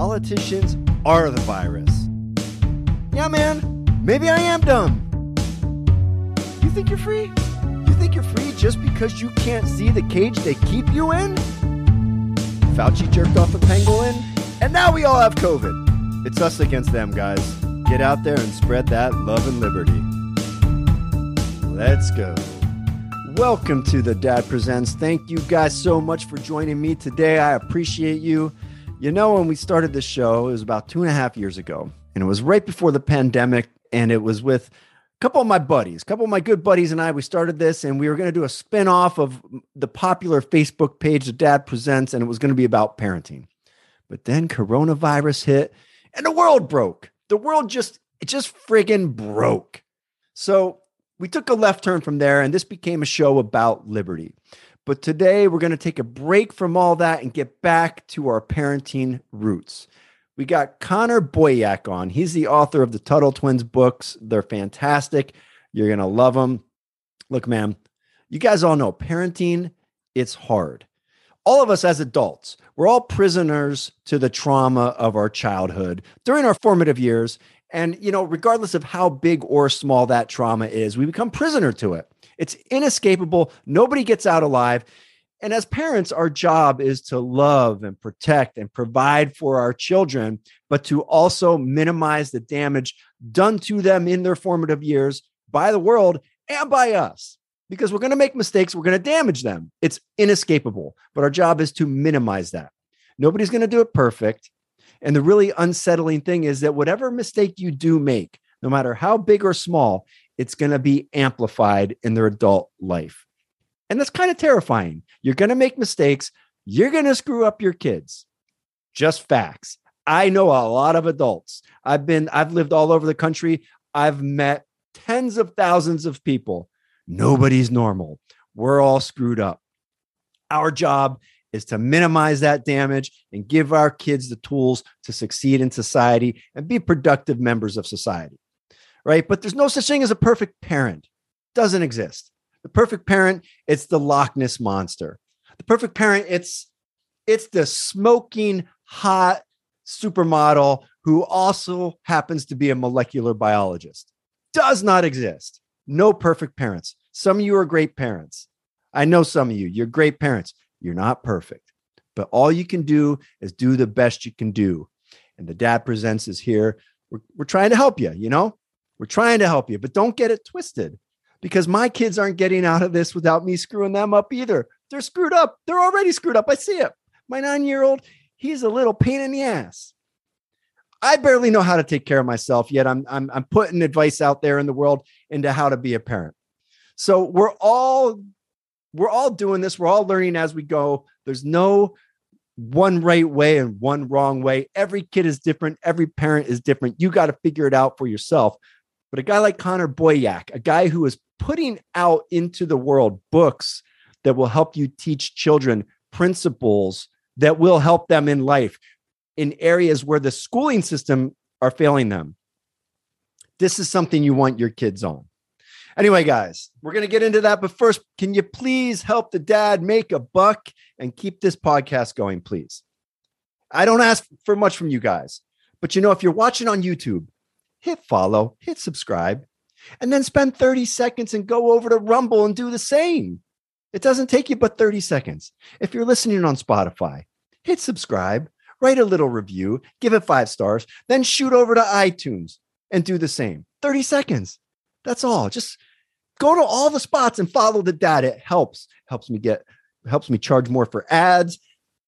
politicians are the virus. Yeah, man, maybe I am dumb. You think you're free? You think you're free just because you can't see the cage they keep you in? Fauci jerked off a pangolin, and now we all have COVID. It's us against them, guys. Get out there and spread that love and liberty. Let's go. Welcome to the Dad Presents. Thank you guys so much for joining me today. I appreciate you. You know, when we started this show, it was about two and a half years ago, and it was right before the pandemic, and it was with a couple of my buddies, a couple of my good buddies and I. We started this, and we were going to do a spin off of the popular Facebook page, The Dad Presents, and it was going to be about parenting. But then coronavirus hit, and the world broke. The world just, it just friggin' broke. So we took a left turn from there, and this became a show about liberty. But today we're going to take a break from all that and get back to our parenting roots. We got Connor Boyack on. He's the author of the Tuttle Twins books. They're fantastic. You're going to love them. Look, man, you guys all know parenting, it's hard. All of us as adults, we're all prisoners to the trauma of our childhood during our formative years. And, you know, regardless of how big or small that trauma is, we become prisoner to it. It's inescapable. Nobody gets out alive. And as parents, our job is to love and protect and provide for our children, but to also minimize the damage done to them in their formative years by the world and by us. Because we're going to make mistakes, we're going to damage them. It's inescapable. But our job is to minimize that. Nobody's going to do it perfect. And the really unsettling thing is that whatever mistake you do make, no matter how big or small, it's going to be amplified in their adult life. And that's kind of terrifying. You're going to make mistakes. You're going to screw up your kids. Just facts. I know a lot of adults. I've been, I've lived all over the country. I've met tens of thousands of people. Nobody's normal. We're all screwed up. Our job is to minimize that damage and give our kids the tools to succeed in society and be productive members of society right? But there's no such thing as a perfect parent. Doesn't exist. The perfect parent, it's the Loch Ness monster. The perfect parent, it's it's the smoking hot supermodel who also happens to be a molecular biologist. Does not exist. No perfect parents. Some of you are great parents. I know some of you, you're great parents. You're not perfect, but all you can do is do the best you can do. And the dad presents is here. We're, we're trying to help you, you know? We're trying to help you, but don't get it twisted because my kids aren't getting out of this without me screwing them up either. They're screwed up. They're already screwed up. I see it. My nine year old, he's a little pain in the ass. I barely know how to take care of myself yet. I'm, I'm, I'm putting advice out there in the world into how to be a parent. So we're all we're all doing this. We're all learning as we go. There's no one right way and one wrong way. Every kid is different. Every parent is different. You got to figure it out for yourself. But a guy like Connor Boyack, a guy who is putting out into the world books that will help you teach children principles that will help them in life in areas where the schooling system are failing them. This is something you want your kids on. Anyway, guys, we're going to get into that. But first, can you please help the dad make a buck and keep this podcast going, please? I don't ask for much from you guys, but you know, if you're watching on YouTube, hit follow, hit subscribe, and then spend 30 seconds and go over to Rumble and do the same. It doesn't take you but 30 seconds. If you're listening on Spotify, hit subscribe, write a little review, give it five stars, then shoot over to iTunes and do the same. 30 seconds. That's all. Just go to all the spots and follow the data. It helps. Helps me get helps me charge more for ads,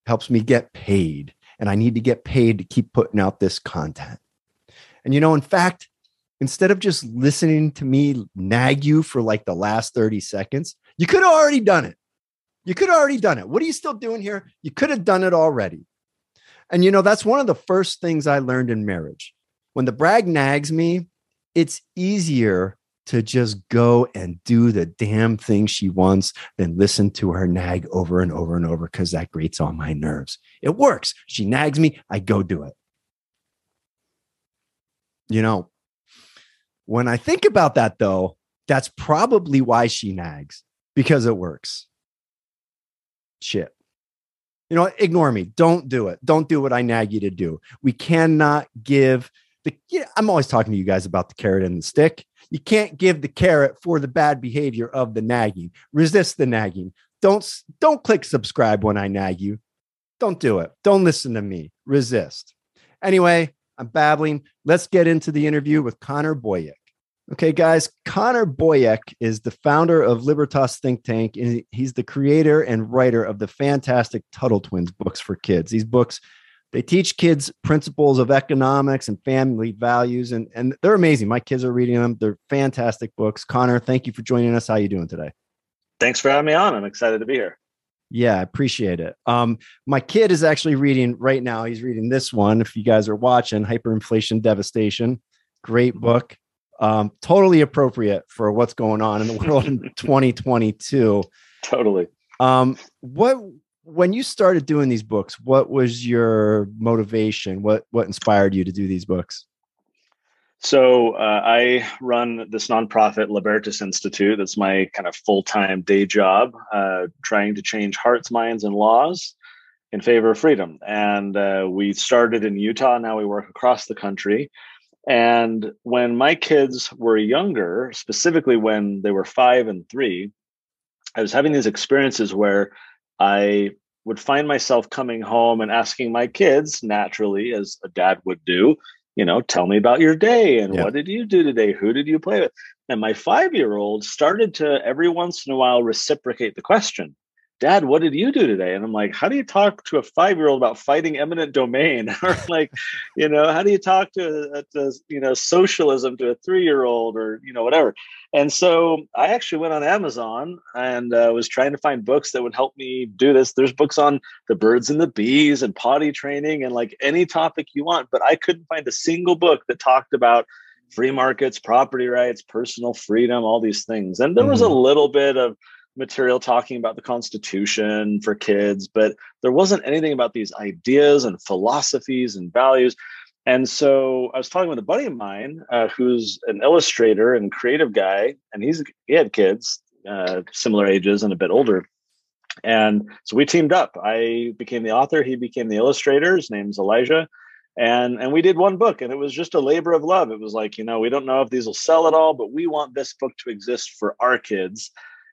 helps me get paid. And I need to get paid to keep putting out this content. And you know, in fact, instead of just listening to me nag you for like the last 30 seconds, you could have already done it. You could have already done it. What are you still doing here? You could have done it already. And you know, that's one of the first things I learned in marriage. When the brag nags me, it's easier to just go and do the damn thing she wants than listen to her nag over and over and over because that grates on my nerves. It works. She nags me, I go do it. You know, when I think about that, though, that's probably why she nags because it works. Shit. You know, ignore me. Don't do it. Don't do what I nag you to do. We cannot give the. I'm always talking to you guys about the carrot and the stick. You can't give the carrot for the bad behavior of the nagging. Resist the nagging. Don't don't click subscribe when I nag you. Don't do it. Don't listen to me. Resist. Anyway, I'm babbling. Let's get into the interview with Connor Boyack. Okay, guys, Connor Boyack is the founder of Libertas Think Tank, and he's the creator and writer of the fantastic Tuttle Twins books for kids. These books, they teach kids principles of economics and family values, and, and they're amazing. My kids are reading them. They're fantastic books. Connor, thank you for joining us. How are you doing today? Thanks for having me on. I'm excited to be here. Yeah, I appreciate it. Um, my kid is actually reading right now. He's reading this one. If you guys are watching, Hyperinflation Devastation, great book um, totally appropriate for what's going on in the world in 2022. Totally. Um, what when you started doing these books, what was your motivation? What what inspired you to do these books? So uh, I run this nonprofit Libertas Institute. That's my kind of full time day job, uh, trying to change hearts, minds, and laws in favor of freedom. And uh, we started in Utah. Now we work across the country. And when my kids were younger, specifically when they were five and three, I was having these experiences where I would find myself coming home and asking my kids, naturally, as a dad would do, you know, tell me about your day and yeah. what did you do today? Who did you play with? And my five year old started to every once in a while reciprocate the question. Dad, what did you do today? And I'm like, how do you talk to a five year old about fighting eminent domain? or like, you know, how do you talk to, to you know, socialism to a three year old or, you know, whatever. And so I actually went on Amazon and uh, was trying to find books that would help me do this. There's books on the birds and the bees and potty training and like any topic you want, but I couldn't find a single book that talked about free markets, property rights, personal freedom, all these things. And there was a mm-hmm. little bit of material talking about the Constitution for kids, but there wasn't anything about these ideas and philosophies and values. And so I was talking with a buddy of mine uh, who's an illustrator and creative guy, and he's he had kids uh, similar ages and a bit older. And so we teamed up. I became the author. He became the illustrator. His name's Elijah. And and we did one book, and it was just a labor of love. It was like, you know, we don't know if these will sell at all, but we want this book to exist for our kids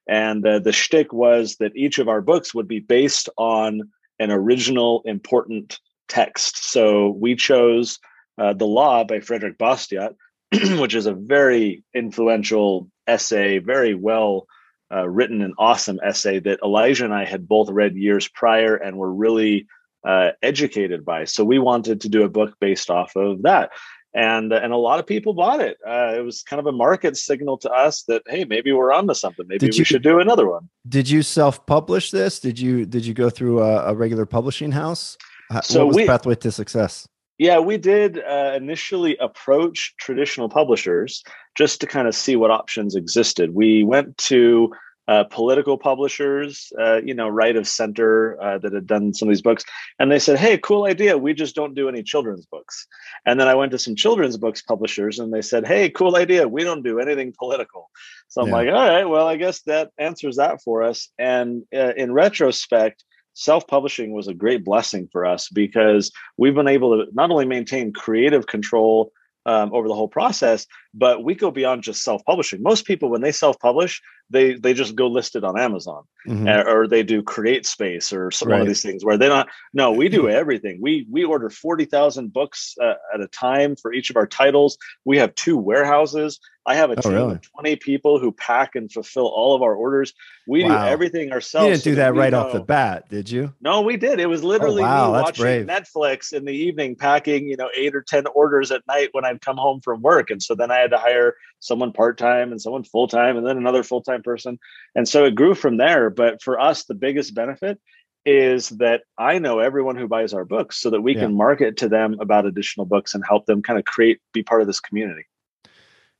and uh, the shtick was that each of our books would be based on an original important text. So we chose uh, The Law by Frederick Bastiat, which is a very influential essay, very well uh, written and awesome essay that Elijah and I had both read years prior and were really uh, educated by. So we wanted to do a book based off of that and and a lot of people bought it. Uh, it was kind of a market signal to us that hey, maybe we're onto something. Maybe did we you, should do another one. Did you self publish this? Did you did you go through a, a regular publishing house? So what was we, pathway to success? Yeah, we did uh, initially approach traditional publishers just to kind of see what options existed. We went to uh, political publishers, uh, you know, right of center uh, that had done some of these books. And they said, hey, cool idea. We just don't do any children's books. And then I went to some children's books publishers and they said, hey, cool idea. We don't do anything political. So I'm yeah. like, all right, well, I guess that answers that for us. And uh, in retrospect, self publishing was a great blessing for us because we've been able to not only maintain creative control um, over the whole process. But we go beyond just self-publishing. Most people, when they self-publish, they they just go list it on Amazon, mm-hmm. or they do Create Space or some right. of these things where they don't. No, we do everything. We we order forty thousand books uh, at a time for each of our titles. We have two warehouses. I have a oh, team really? of 20 people who pack and fulfill all of our orders. We wow. do everything ourselves. You didn't do that right know. off the bat, did you? No, we did. It was literally oh, wow, me watching brave. Netflix in the evening, packing, you know, eight or 10 orders at night when I'd come home from work. And so then I had to hire someone part-time and someone full-time and then another full-time person. And so it grew from there. But for us, the biggest benefit is that I know everyone who buys our books so that we yeah. can market to them about additional books and help them kind of create, be part of this community.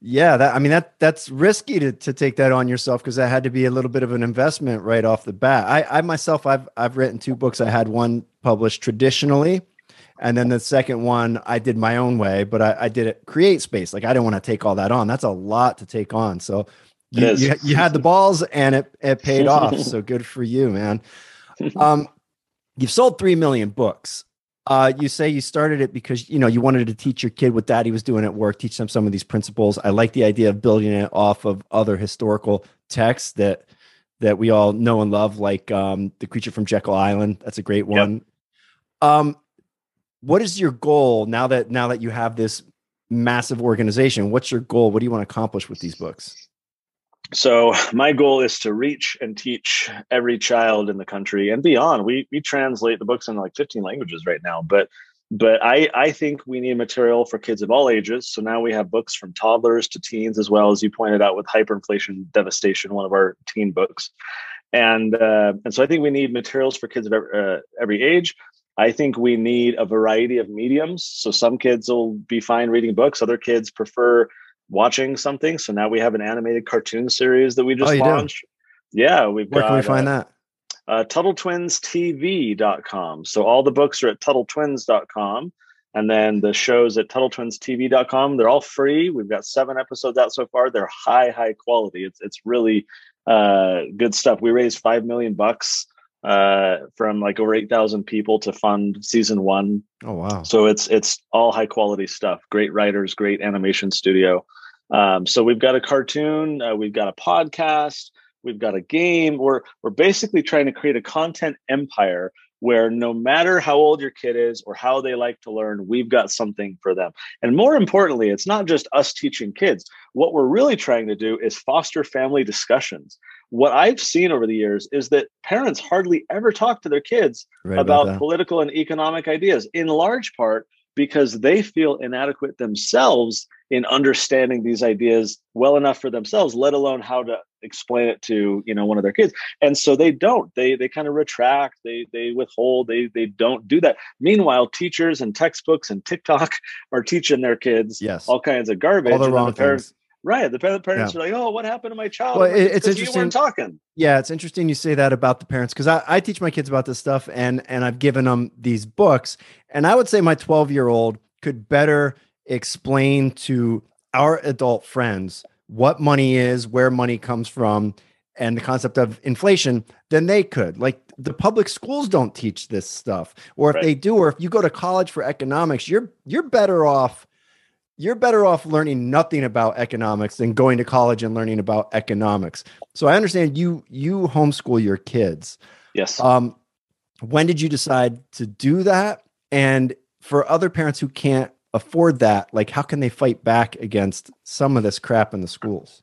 Yeah, that I mean that that's risky to to take that on yourself because that had to be a little bit of an investment right off the bat. I, I myself I've I've written two books. I had one published traditionally, and then the second one I did my own way, but I, I did it create space. Like I didn't want to take all that on. That's a lot to take on. So you, you, you, had the balls and it it paid off. So good for you, man. Um, you've sold 3 million books. Uh, you say you started it because you know you wanted to teach your kid what daddy was doing at work, teach them some of these principles. I like the idea of building it off of other historical texts that that we all know and love, like um, the creature from Jekyll Island. That's a great one. Yep. Um, what is your goal now that now that you have this massive organization? What's your goal? What do you want to accomplish with these books? So my goal is to reach and teach every child in the country and beyond. We we translate the books in like 15 languages right now, but but I I think we need material for kids of all ages. So now we have books from toddlers to teens, as well as you pointed out with hyperinflation devastation, one of our teen books, and uh, and so I think we need materials for kids of every, uh, every age. I think we need a variety of mediums. So some kids will be fine reading books. Other kids prefer watching something. So now we have an animated cartoon series that we just oh, launched. Do? Yeah, we've Where got. can we find uh, that? Uh, TuttleTwinsTV.com. So all the books are at TuttleTwins.com. And then the shows at TuttleTwinsTV.com. They're all free. We've got seven episodes out so far. They're high, high quality. It's it's really uh, good stuff. We raised five million bucks uh, from like over 8,000 people to fund season one. Oh, wow. So it's, it's all high quality stuff. Great writers, great animation studio. Um, so we've got a cartoon, uh, we've got a podcast, we've got a game. We're, we're basically trying to create a content empire where no matter how old your kid is or how they like to learn, we've got something for them. And more importantly, it's not just us teaching kids. What we're really trying to do is foster family discussions. What I've seen over the years is that parents hardly ever talk to their kids right about, about political and economic ideas, in large part because they feel inadequate themselves in understanding these ideas well enough for themselves let alone how to explain it to you know one of their kids. And so they don't. They they kind of retract. They they withhold. They they don't do that. Meanwhile teachers and textbooks and tiktok are teaching their kids yes. all kinds of garbage all the wrong the parents things. Right. The parents yeah. are like, "Oh, what happened to my child?" Well, it's interesting. You talking. Yeah, it's interesting you say that about the parents because I, I teach my kids about this stuff, and and I've given them these books, and I would say my twelve year old could better explain to our adult friends what money is, where money comes from, and the concept of inflation than they could. Like the public schools don't teach this stuff, or if right. they do, or if you go to college for economics, you're you're better off you're better off learning nothing about economics than going to college and learning about economics. So I understand you you homeschool your kids. Yes. Um, when did you decide to do that? And for other parents who can't afford that, like how can they fight back against some of this crap in the schools?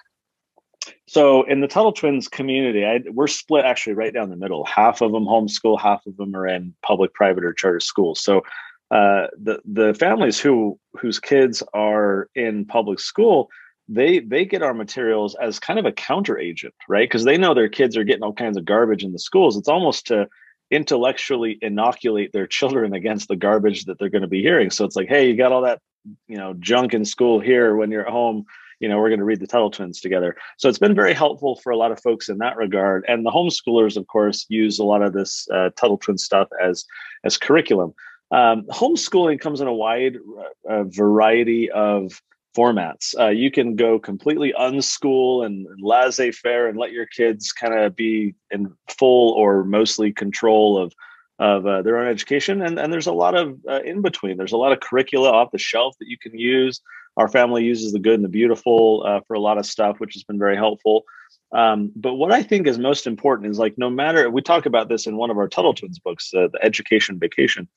So in the Tuttle Twins community, I, we're split actually right down the middle. Half of them homeschool, half of them are in public, private, or charter schools. So uh, the the families who whose kids are in public school they they get our materials as kind of a counter agent right? Because they know their kids are getting all kinds of garbage in the schools. It's almost to intellectually inoculate their children against the garbage that they're going to be hearing. So it's like hey you got all that you know junk in school here when you're at home. You know we're going to read the tuttle twins together. So it's been very helpful for a lot of folks in that regard. And the homeschoolers of course use a lot of this uh, tuttle twin stuff as as curriculum um, homeschooling comes in a wide uh, variety of formats. Uh, you can go completely unschool and laissez faire and let your kids kind of be in full or mostly control of of uh, their own education. And, and there's a lot of uh, in between. There's a lot of curricula off the shelf that you can use. Our family uses the good and the beautiful uh, for a lot of stuff, which has been very helpful. Um, but what I think is most important is like no matter we talk about this in one of our Tuttle Twins books, uh, the Education Vacation.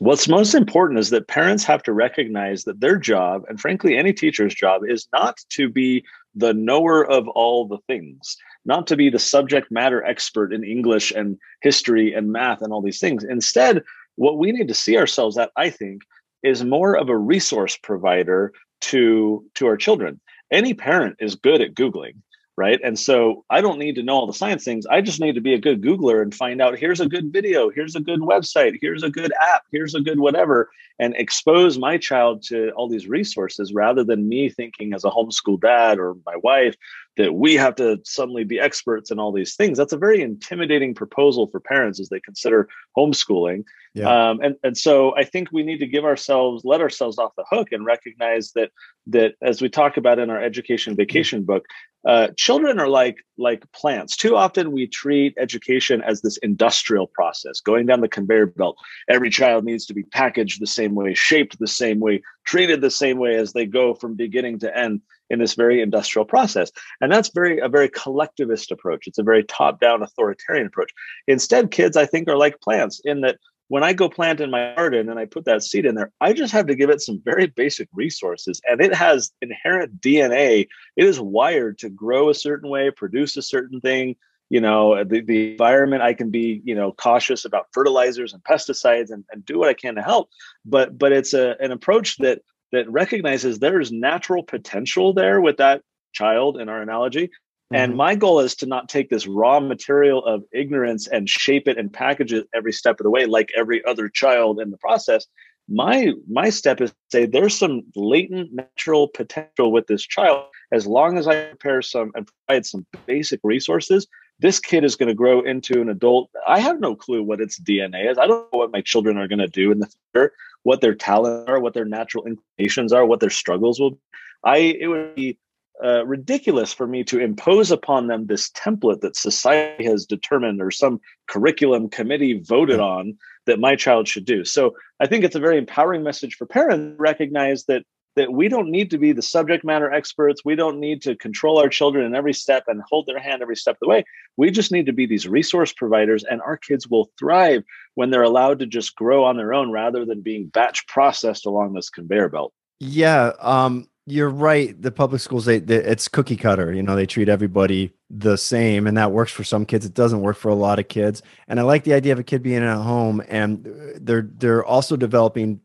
What's most important is that parents have to recognize that their job, and frankly, any teacher's job, is not to be the knower of all the things, not to be the subject matter expert in English and history and math and all these things. Instead, what we need to see ourselves at, I think, is more of a resource provider to, to our children. Any parent is good at Googling right? And so I don't need to know all the science things. I just need to be a good Googler and find out here's a good video, here's a good website, here's a good app, here's a good whatever, and expose my child to all these resources rather than me thinking as a homeschool dad or my wife that we have to suddenly be experts in all these things. That's a very intimidating proposal for parents as they consider homeschooling yeah. um, and, and so i think we need to give ourselves let ourselves off the hook and recognize that that as we talk about in our education vacation book uh, children are like like plants. Too often we treat education as this industrial process going down the conveyor belt. Every child needs to be packaged the same way shaped the same way treated the same way as they go from beginning to end in this very industrial process. And that's very a very collectivist approach. It's a very top down authoritarian approach. Instead kids i think are like plants in that when I go plant in my garden and I put that seed in there, I just have to give it some very basic resources. And it has inherent DNA. It is wired to grow a certain way, produce a certain thing. You know, uh, the, the environment, I can be, you know, cautious about fertilizers and pesticides and, and do what I can to help. But but it's a an approach that that recognizes there's natural potential there with that child in our analogy and mm-hmm. my goal is to not take this raw material of ignorance and shape it and package it every step of the way, like every other child in the process. My my step is to say there's some latent natural potential with this child. As long as I prepare some and provide some basic resources, this kid is going to grow into an adult. I have no clue what its DNA is. I don't know what my children are going to do in the future, what their talents are, what their natural inclinations are, what their struggles will be. I it would be uh, ridiculous for me to impose upon them this template that society has determined or some curriculum committee voted on that my child should do. So I think it's a very empowering message for parents to recognize that that we don't need to be the subject matter experts. We don't need to control our children in every step and hold their hand every step of the way. We just need to be these resource providers, and our kids will thrive when they're allowed to just grow on their own rather than being batch processed along this conveyor belt. Yeah. Um, you're right. The public schools, they, they, it's cookie cutter. You know, they treat everybody the same, and that works for some kids. It doesn't work for a lot of kids. And I like the idea of a kid being at home, and they're they're also developing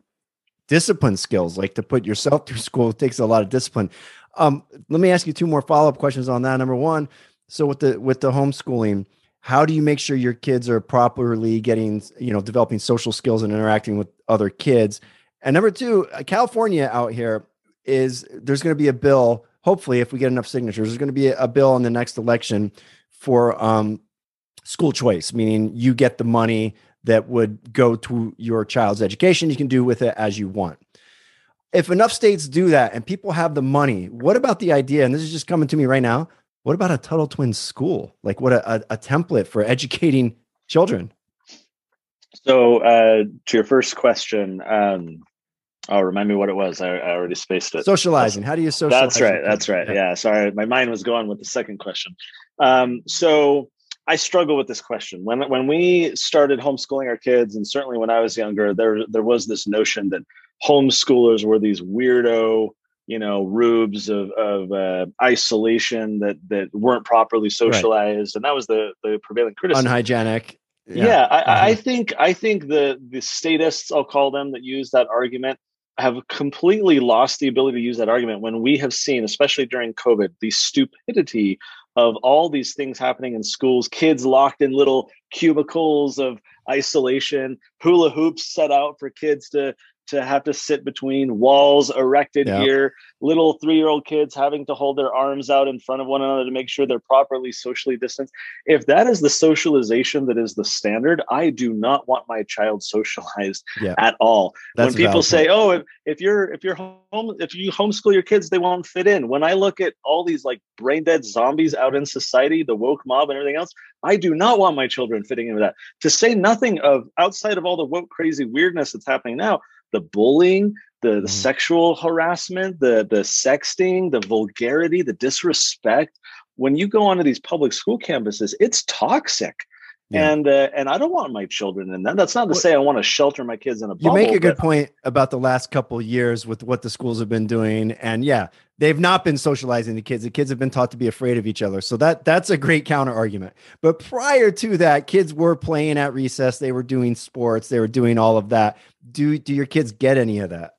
discipline skills, like to put yourself through school. Takes a lot of discipline. Um, let me ask you two more follow up questions on that. Number one, so with the with the homeschooling, how do you make sure your kids are properly getting, you know, developing social skills and interacting with other kids? And number two, California out here is there's going to be a bill. Hopefully, if we get enough signatures, there's going to be a bill in the next election for um, school choice, meaning you get the money that would go to your child's education. You can do with it as you want. If enough states do that and people have the money, what about the idea? And this is just coming to me right now. What about a Tuttle Twin school? Like what a, a, a template for educating children? So, uh, to your first question, um, Oh, remind me what it was. I, I already spaced it. Socializing. How do you socialize? That's right. That's right. Yeah. yeah. Sorry, my mind was going with the second question. Um, so I struggle with this question. When when we started homeschooling our kids, and certainly when I was younger, there there was this notion that homeschoolers were these weirdo, you know, rubes of of uh, isolation that that weren't properly socialized, right. and that was the the prevailing criticism. Unhygienic. Yeah, yeah I, I, mm-hmm. think I think the the statists, I'll call them, that use that argument have completely lost the ability to use that argument when we have seen, especially during COVID, the stupidity of all these things happening in schools, kids locked in little cubicles of isolation, hula hoops set out for kids to to have to sit between walls erected yeah. here, little three year old kids having to hold their arms out in front of one another to make sure they're properly socially distanced. If that is the socialization that is the standard, I do not want my child socialized yeah. at all. That's when people say, "Oh, if, if you're if you're home if you homeschool your kids, they won't fit in." When I look at all these like brain dead zombies out in society, the woke mob and everything else, I do not want my children fitting in with that. To say nothing of outside of all the woke crazy weirdness that's happening now, the bullying, the, the mm-hmm. sexual harassment, the the sexting, the vulgarity, the disrespect. When you go onto these public school campuses, it's toxic. Yeah. And uh, and I don't want my children in that. That's not to say I want to shelter my kids in a bubble. You make a good point about the last couple years with what the schools have been doing, and yeah, they've not been socializing the kids. The kids have been taught to be afraid of each other. So that that's a great counter argument. But prior to that, kids were playing at recess. They were doing sports. They were doing all of that. Do do your kids get any of that?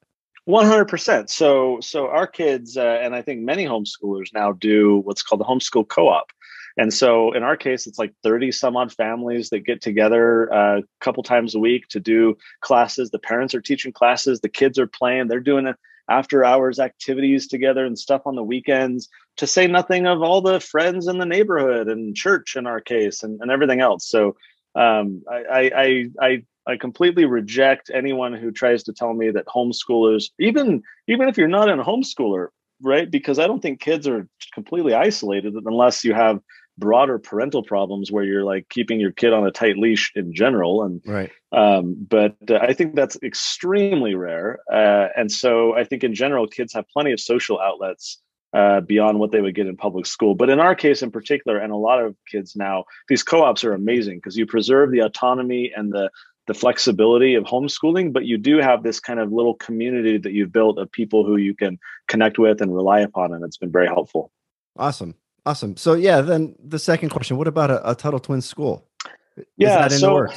One hundred percent. So so our kids, uh, and I think many homeschoolers now do what's called the homeschool co-op. And so in our case, it's like 30 some odd families that get together uh, a couple times a week to do classes. The parents are teaching classes, the kids are playing, they're doing after hours activities together and stuff on the weekends, to say nothing of all the friends in the neighborhood and church in our case and, and everything else. So um, I, I, I, I completely reject anyone who tries to tell me that homeschoolers, even even if you're not a homeschooler, right? Because I don't think kids are completely isolated unless you have broader parental problems where you're like keeping your kid on a tight leash in general. And right. um, but uh, i think that's extremely rare. Uh, and so i think in general kids have plenty of social outlets uh, beyond what they would get in public school. But in our case in particular and a lot of kids now these co-ops are amazing because you preserve the autonomy and the the flexibility of homeschooling, but you do have this kind of little community that you've built of people who you can connect with and rely upon, and it's been very helpful. Awesome, awesome. So yeah, then the second question: What about a, a Tuttle Twin school? Is yeah, so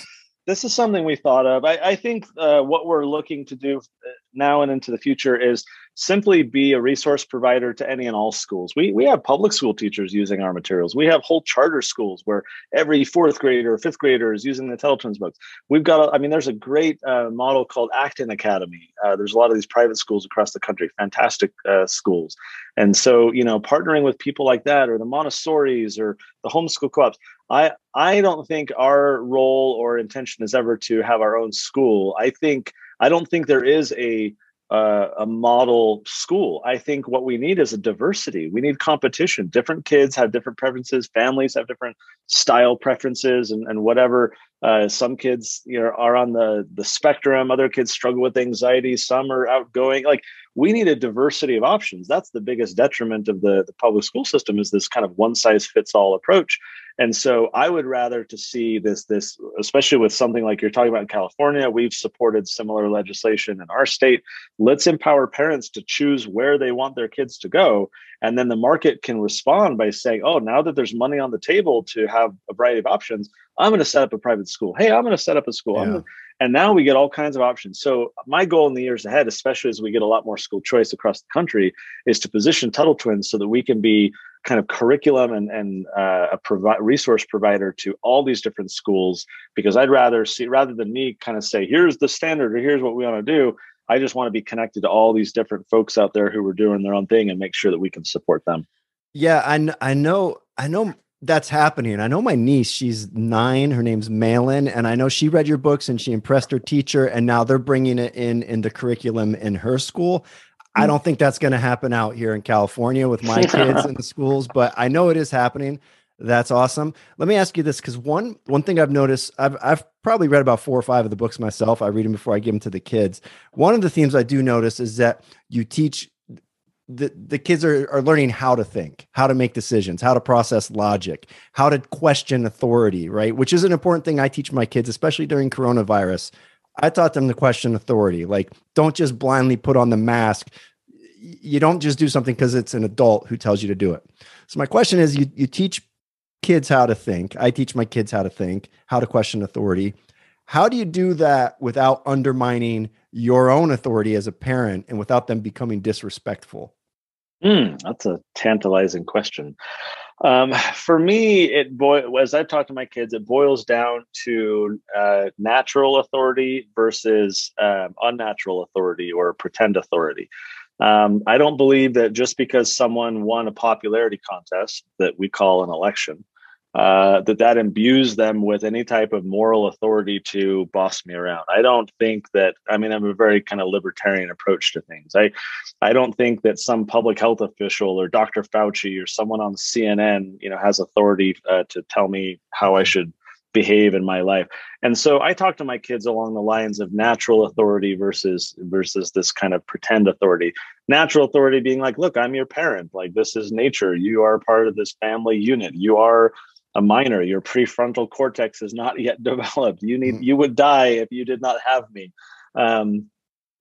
this is something we thought of. I, I think uh, what we're looking to do uh, now and into the future is simply be a resource provider to any and all schools. We we have public school teachers using our materials. We have whole charter schools where every fourth grader or fifth grader is using the Tuttle Twins books. We've got, a, I mean, there's a great uh, model called Acton Academy. Uh, there's a lot of these private schools across the country, fantastic uh, schools. And so, you know, partnering with people like that, or the Montessori's, or the homeschool co-ops. I I don't think our role or intention is ever to have our own school. I think I don't think there is a uh, a model school. I think what we need is a diversity. We need competition. Different kids have different preferences. Families have different style preferences, and, and whatever. Uh, some kids you know are on the the spectrum. Other kids struggle with anxiety. Some are outgoing. Like we need a diversity of options. That's the biggest detriment of the the public school system is this kind of one size fits all approach. And so I would rather to see this, this, especially with something like you're talking about in California, we've supported similar legislation in our state. Let's empower parents to choose where they want their kids to go. And then the market can respond by saying, oh, now that there's money on the table to have a variety of options, I'm going to set up a private school. Hey, I'm going to set up a school. Yeah. And now we get all kinds of options. So my goal in the years ahead, especially as we get a lot more school choice across the country, is to position Tuttle Twins so that we can be kind of curriculum and, and uh, a provi- resource provider to all these different schools because I'd rather see rather than me kind of say here's the standard or here's what we want to do I just want to be connected to all these different folks out there who are doing their own thing and make sure that we can support them. Yeah, I, I know I know that's happening. I know my niece, she's nine. Her name's Malin, and I know she read your books and she impressed her teacher, and now they're bringing it in in the curriculum in her school. I mm. don't think that's going to happen out here in California with my kids in the schools, but I know it is happening. That's awesome. Let me ask you this because one one thing I've noticed, I've I've probably read about four or five of the books myself. I read them before I give them to the kids. One of the themes I do notice is that you teach the, the kids are, are learning how to think, how to make decisions, how to process logic, how to question authority, right? Which is an important thing I teach my kids, especially during coronavirus. I taught them to question authority. Like, don't just blindly put on the mask. You don't just do something because it's an adult who tells you to do it. So my question is, you you teach kids how to think. I teach my kids how to think, how to question authority. How do you do that without undermining your own authority as a parent and without them becoming disrespectful? Mm, that's a tantalizing question. Um, for me, it boy as I've talked to my kids, it boils down to uh, natural authority versus um, unnatural authority or pretend authority. Um, I don't believe that just because someone won a popularity contest that we call an election, uh, that that imbues them with any type of moral authority to boss me around. I don't think that. I mean, I'm a very kind of libertarian approach to things. I, I don't think that some public health official or Dr. Fauci or someone on CNN, you know, has authority uh, to tell me how I should behave in my life. And so I talk to my kids along the lines of natural authority versus versus this kind of pretend authority. Natural authority being like, look, I'm your parent. Like this is nature. You are part of this family unit. You are a minor. Your prefrontal cortex is not yet developed. You need mm. you would die if you did not have me. Um,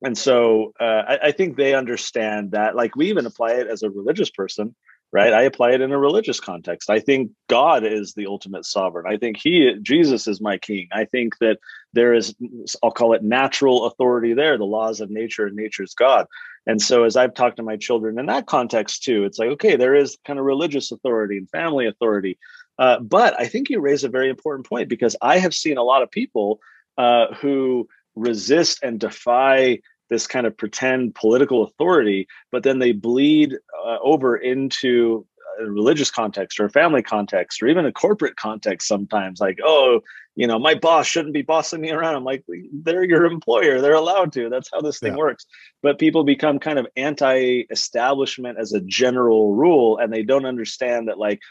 and so uh, I, I, think they understand that like we even apply it as a religious person right? I apply it in a religious context. I think god is the ultimate sovereign. I think he jesus is my king. I think that there is i'll call it natural authority there the laws of nature and nature's god. And so as i've talked to my children in that context too it's like okay there is kind of religious authority and family authority uh, but I think you raise a very important point because I have seen a lot of people uh, who resist and defy this kind of pretend political authority, but then they bleed uh, over into a religious context or a family context or even a corporate context sometimes like oh you know my boss shouldn't be bossing me around. I'm like they're your employer. They're allowed to. That's how this thing yeah. works. But people become kind of anti-establishment as a general rule and they don't understand that like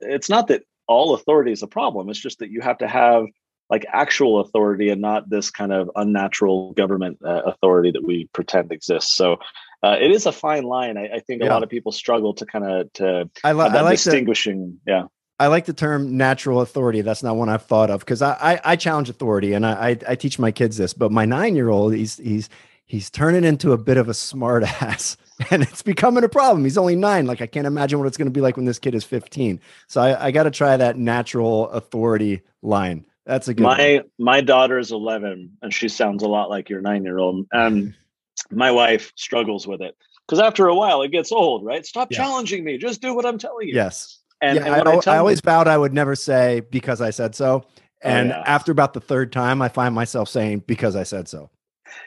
it's not that all authority is a problem it's just that you have to have like actual authority and not this kind of unnatural government uh, authority that we pretend exists so uh, it is a fine line. I, I think yeah. a lot of people struggle to kind of to I, li- I like distinguishing. The, yeah, I like the term natural authority. That's not one I've thought of because I, I, I challenge authority and I, I I teach my kids this. But my nine year old, he's he's he's turning into a bit of a smart ass and it's becoming a problem. He's only nine. Like I can't imagine what it's going to be like when this kid is 15. So I, I got to try that natural authority line. That's a good my one. my daughter is 11 and she sounds a lot like your nine year old. And um, my wife struggles with it because after a while it gets old, right? Stop yeah. challenging me. Just do what I'm telling you. Yes. And, yeah, and I, I, I, always vowed I would never say because I said so. Oh, and oh, yeah. after about the third time, I find myself saying because I said so.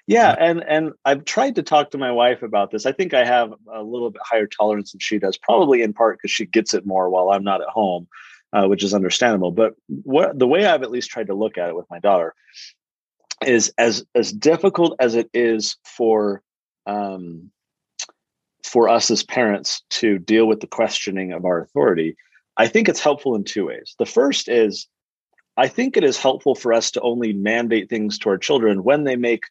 Yeah, and and I've tried to talk to my wife about this. I think I have a little bit higher tolerance than she does, probably in part because she gets it more while I'm not at home, uh, which is understandable. But what the way I've at least tried to look at it with my daughter is as as difficult as it is for um, for us as parents to deal with the questioning of our authority, I think it's helpful in two ways. The first is I think it is helpful for us to only mandate things to our children when they make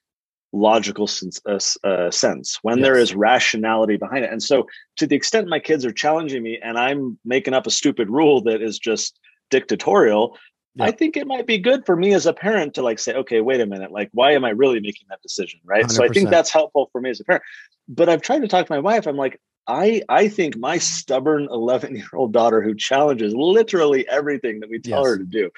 logical sense, uh, uh, sense when yes. there is rationality behind it. And so, to the extent my kids are challenging me and I'm making up a stupid rule that is just dictatorial, yeah. I think it might be good for me as a parent to like say, okay, wait a minute, like why am I really making that decision? Right. 100%. So I think that's helpful for me as a parent. But I've tried to talk to my wife. I'm like, I I think my stubborn 11 year old daughter who challenges literally everything that we tell yes. her to do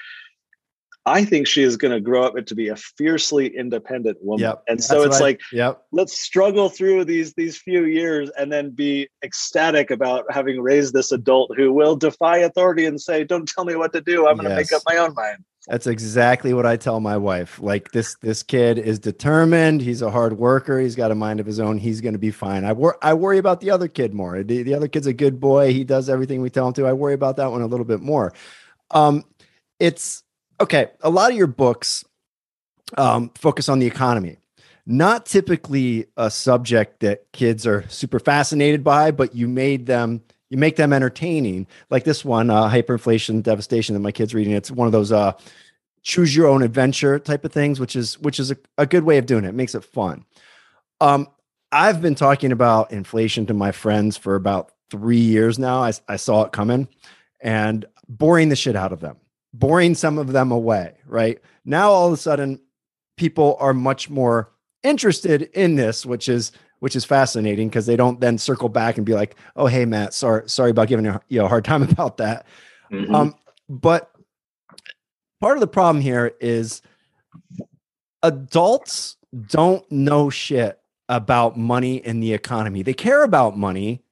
I think she is going to grow up to be a fiercely independent woman. Yep. And so That's it's like, yep. let's struggle through these these few years and then be ecstatic about having raised this adult who will defy authority and say, "Don't tell me what to do. I'm going to make up my own mind." That's exactly what I tell my wife. Like this this kid is determined. He's a hard worker. He's got a mind of his own. He's going to be fine. I wor- I worry about the other kid more. The, the other kid's a good boy. He does everything we tell him to. I worry about that one a little bit more. Um, it's okay, a lot of your books um, focus on the economy. Not typically a subject that kids are super fascinated by, but you made them you make them entertaining. Like this one, uh, hyperinflation devastation that my kids are reading. It's one of those uh, choose your own adventure type of things, which is which is a, a good way of doing it. it makes it fun. Um, I've been talking about inflation to my friends for about three years now. I, I saw it coming and boring the shit out of them boring some of them away, right? Now all of a sudden people are much more interested in this, which is which is fascinating because they don't then circle back and be like, "Oh, hey Matt, sorry sorry about giving you a hard time about that." Mm-hmm. Um, but part of the problem here is adults don't know shit about money and the economy. They care about money,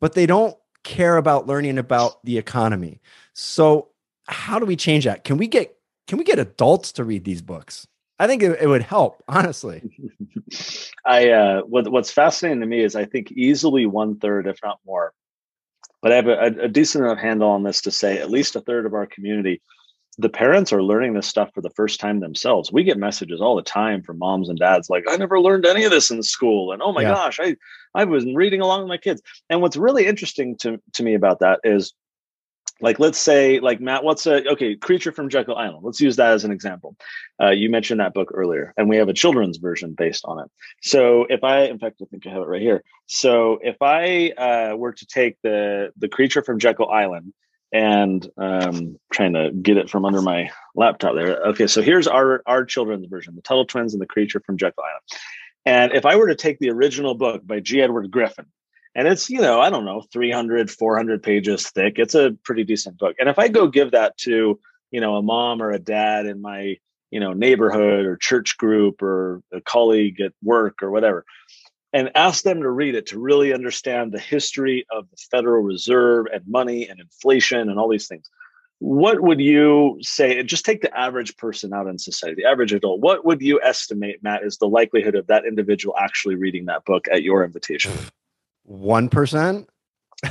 but they don't care about learning about the economy. So how do we change that? Can we get can we get adults to read these books? I think it, it would help, honestly. I uh, what, what's fascinating to me is I think easily one third, if not more, but I have a, a, decent enough handle on this to say at least a third of our community, the parents are learning this stuff for the first time themselves. We get messages all the time from moms and dads like, "I never learned any of this in school," and "Oh my yeah. gosh, I I was reading along with my kids." And what's really interesting to to me about that is like let's say like matt what's a okay creature from jekyll island let's use that as an example. Uh, you mentioned that book earlier and we have a children's version based on it. So if i in fact i think i have it right here. So if i uh, were to take the the creature from jekyll island and um trying to get it from under my laptop there. Okay so here's our our children's version the tuttle twins and the creature from jekyll island. And if i were to take the original book by g. Edward griffin and it's you know i don't know 300 400 pages thick. It's a pretty decent book. And if i go give that to you know a mom or a dad in my you know neighborhood or church group or a colleague at work or whatever and ask them to read it to really understand the history of the federal reserve and money and inflation and all these things what would you say just take the average person out in society the average adult what would you estimate matt is the likelihood of that individual actually reading that book at your invitation 1%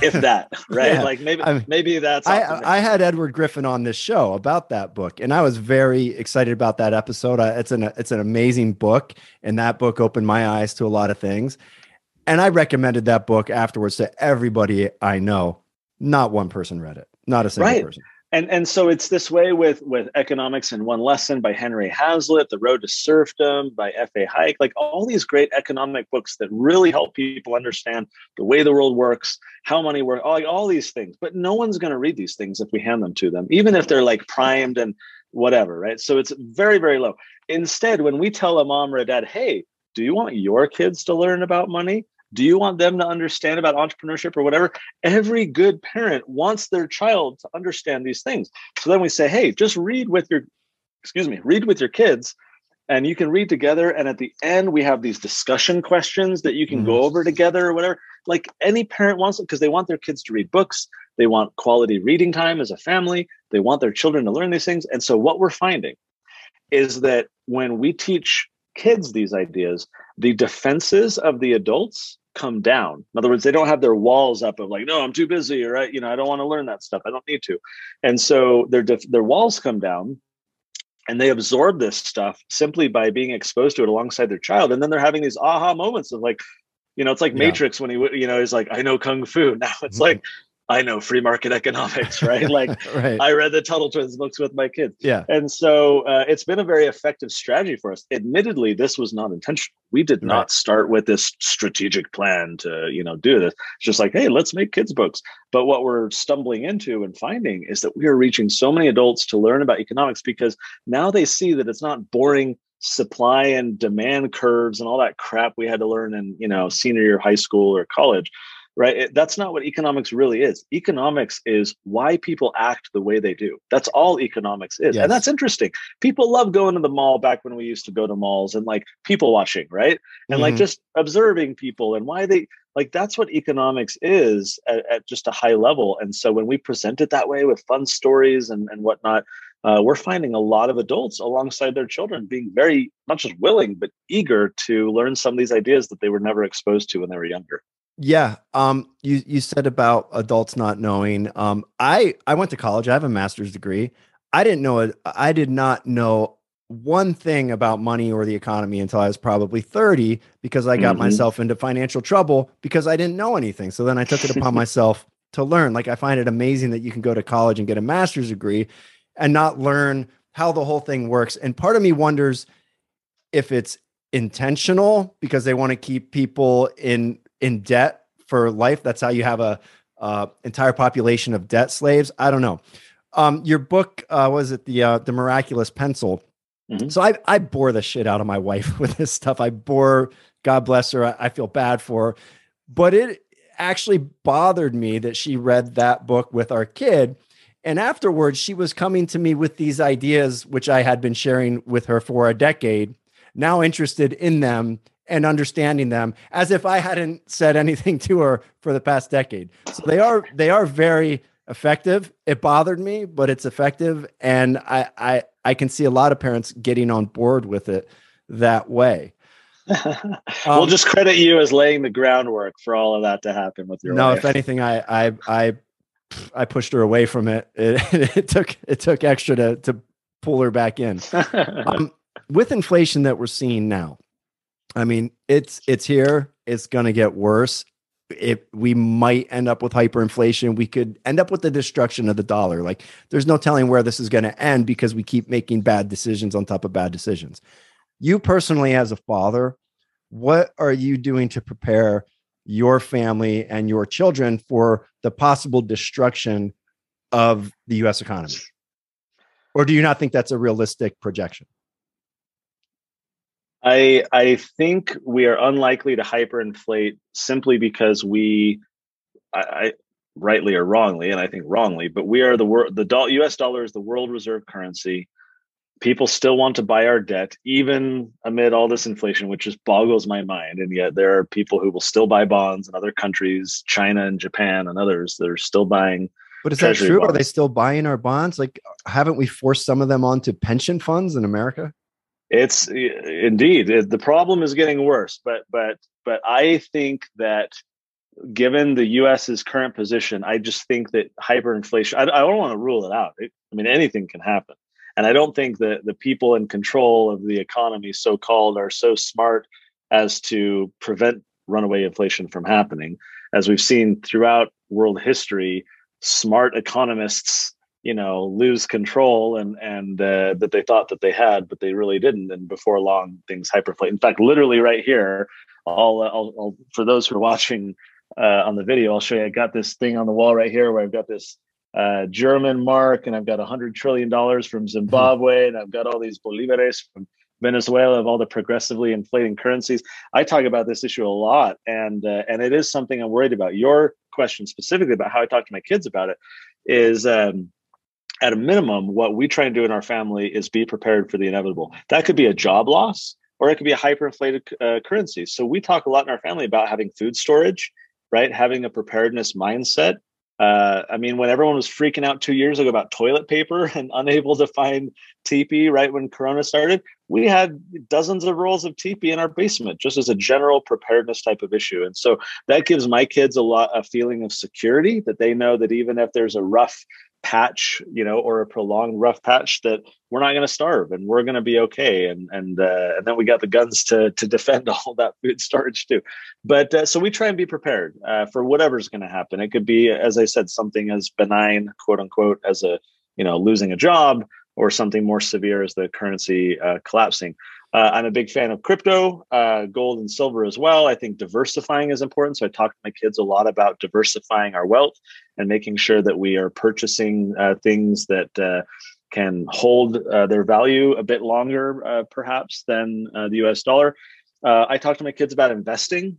if that right? Yeah. like maybe I maybe that's I, I had edward griffin on this show about that book and i was very excited about that episode. I, it's an it's an amazing book and that book opened my eyes to a lot of things. And i recommended that book afterwards to everybody i know. Not one person read it. Not a single right. person and and so it's this way with with economics in one lesson by henry hazlitt the road to serfdom by f.a hayek like all these great economic books that really help people understand the way the world works how money works all, like all these things. But no one's going to read these things if we hand them to them even if they're like primed and whatever right? So it's very very low. Instead when we tell a mom or a dad hey do you want your kids to learn about money do you want them to understand about entrepreneurship or whatever? Every good parent wants their child to understand these things. So then we say, hey, just read with your, excuse me, read with your kids and you can read together. And at the end, we have these discussion questions that you can mm-hmm. go over together or whatever. Like any parent wants it because they want their kids to read books. They want quality reading time as a family. They want their children to learn these things. And so what we're finding is that when we teach kids these ideas, the defenses of the adults come down. In other words, they don't have their walls up of like, no, I'm too busy, or I, you know, I don't want to learn that stuff. I don't need to. And so their their walls come down, and they absorb this stuff simply by being exposed to it alongside their child. And then they're having these aha moments of like, you know, it's like yeah. Matrix when he, you know, he's like, I know kung fu. Now it's mm-hmm. like, I know free market economics, right? Like right. I read the Tuttle Twins books with my kids. Yeah. And so uh, it's been a very effective strategy for us. Admittedly, this was not intentional. We did not start with this strategic plan to, you know, do this. It's just like, hey, let's make kids books. But what we're stumbling into and finding is that we are reaching so many adults to learn about economics because now they see that it's not boring supply and demand curves and all that crap we had to learn in, you know, senior year high school or college right? It, that's not what economics really is. Economics is why people act the way they do. That's all economics is. Yes. And that's interesting. People love going to the mall back when we used to go to malls and like people watching, right? And mm-hmm. like just observing people and why they like that's what economics is at, at, just a high level. And so when we present it that way with fun stories and, and whatnot, uh, we're finding a lot of adults alongside their children being very not just willing but eager to learn some of these ideas that they were never exposed to when they were younger yeah. Um, you you said about adults not knowing. Um, I I went to college. I have a master's degree. I didn't know it. I did not know one thing about money or the economy until I was probably 30 because I got mm-hmm. myself into financial trouble because I didn't know anything. So then I took it upon myself to learn. Like I find it amazing that you can go to college and get a master's degree and not learn how the whole thing works. And part of me wonders if it's intentional because they want to keep people in in debt for life. That's how you have a uh, entire population of debt slaves. I don't know. Um, your book uh, was it the uh, the miraculous pencil? Mm-hmm. So I I bore the shit out of my wife with this stuff. I bore. God bless her. I, I feel bad for her, but it actually bothered me that she read that book with our kid. And afterwards, she was coming to me with these ideas, which I had been sharing with her for a decade, now interested in them and understanding them as if I hadn't said anything to her for the past decade. So they are they are very effective. It bothered me, but it's effective, and I I I can see a lot of parents getting on board with it that way. um, we'll just credit you as laying the groundwork for all of that to happen with your no wife. if anything i i i i pushed her away from it it, it took it took extra to to pull her back in um, with inflation that we're seeing now I mean, it's it's here. It's going to get worse. If we might end up with hyperinflation, we could end up with the destruction of the dollar. Like, there's no telling where this is going to end because we keep making bad decisions on top of bad decisions. You personally, as a father, what are you doing to prepare your family and your children for the possible destruction of the U.S. economy? Or do you not think that's a realistic projection? I I think we are unlikely to hyperinflate simply because we, I, I, rightly or wrongly, and I think wrongly, but we are the world. The do- U.S. dollar is the world reserve currency. People still want to buy our debt, even amid all this inflation, which just boggles my mind. And yet, there are people who will still buy bonds in other countries, China and Japan and others, that are still buying But is that true? Bonds. Are they still buying our bonds? Like, haven't we forced some of them onto pension funds in America? It's indeed the problem is getting worse, but but but I think that given the U.S.'s current position, I just think that hyperinflation. I, I don't want to rule it out. It, I mean, anything can happen, and I don't think that the people in control of the economy, so called, are so smart as to prevent runaway inflation from happening. As we've seen throughout world history, smart economists, you know, lose control and and uh, that they thought that they had, but they really didn't. And before long, things hyperinflate. In fact, literally right here, I'll, I'll, I'll for those who are watching uh, on the video, I'll show you. I got this thing on the wall right here where I've got this uh, German mark, and I've got a hundred trillion dollars from Zimbabwe, and I've got all these bolivares from Venezuela of all the progressively inflating currencies. I talk about this issue a lot, and uh, and it is something I'm worried about. Your question specifically about how I talk to my kids about it is. Um, at a minimum, what we try and do in our family is be prepared for the inevitable. That could be a job loss, or it could be a hyperinflated uh, currency. So we talk a lot in our family about having food storage, right? Having a preparedness mindset, uh, I mean, when everyone was freaking out two years ago about toilet paper and unable to find TP right when Corona started, we had dozens of rolls of TP in our basement just as a general preparedness type of issue. And so that gives my kids a lot a feeling of security that they know that even if there's a rough patch, you know, or a prolonged rough patch, that we're not going to starve and we're going to be okay. And and uh, and then we got the guns to to defend all that food storage too. But uh, so we try and be prepared uh, for whatever's going to happen. It could be, as I said, something as benign, quote unquote, as a you know losing a job, or something more severe as the currency uh, collapsing. Uh, I'm a big fan of crypto, uh, gold, and silver as well. I think diversifying is important. So I talk to my kids a lot about diversifying our wealth and making sure that we are purchasing uh, things that uh, can hold uh, their value a bit longer, uh, perhaps, than the US dollar. I talk to my kids about investing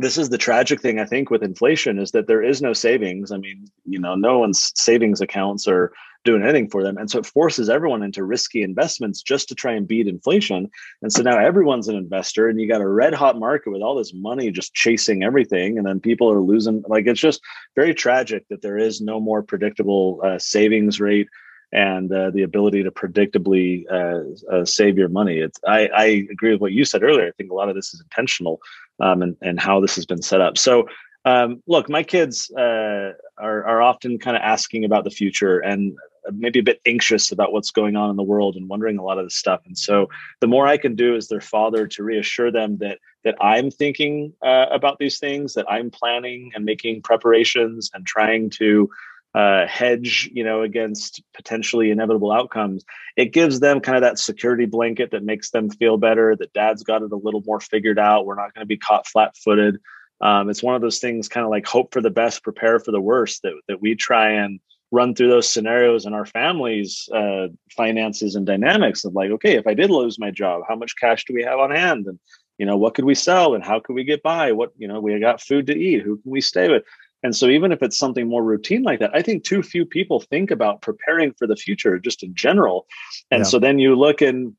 this is the tragic thing i think with inflation is that there is no savings i mean you know no one's savings accounts are doing anything for them. And so it forces everyone into risky investments just to try and beat inflation. And so now everyone's an investor, and you got a red hot market with all this money just chasing everything. And then people are losing. Like it's just very tragic that there is no more predictable uh, savings rate and uh, the ability to predictably uh, uh, save your money. It's, I, I, agree with what you said earlier. I think a lot of this is intentional um, and, and how this has been set up. So um, look, my kids uh, are, are often kind of asking about the future and maybe a bit anxious about what's going on in the world and wondering a lot of this stuff. And so, the more I can do as their father to reassure them that that I'm thinking uh, about these things, that I'm planning and making preparations and trying to uh, hedge, you know, against potentially inevitable outcomes, it gives them kind of that security blanket that makes them feel better. That dad's got it a little more figured out. We're not going to be caught flat-footed um, it's one of those things kind of like hope for the best prepare for the worst that, that we try and run through those scenarios in our families uh, finances and dynamics of like okay if i did lose my job how much cash do we have on hand? And you know what could we sell? And how could we get by? What you know we got food to eat. Who can we stay with? And so even if it's something more routine like that i think too few people think about preparing for the future just in general. And yeah. so then you look in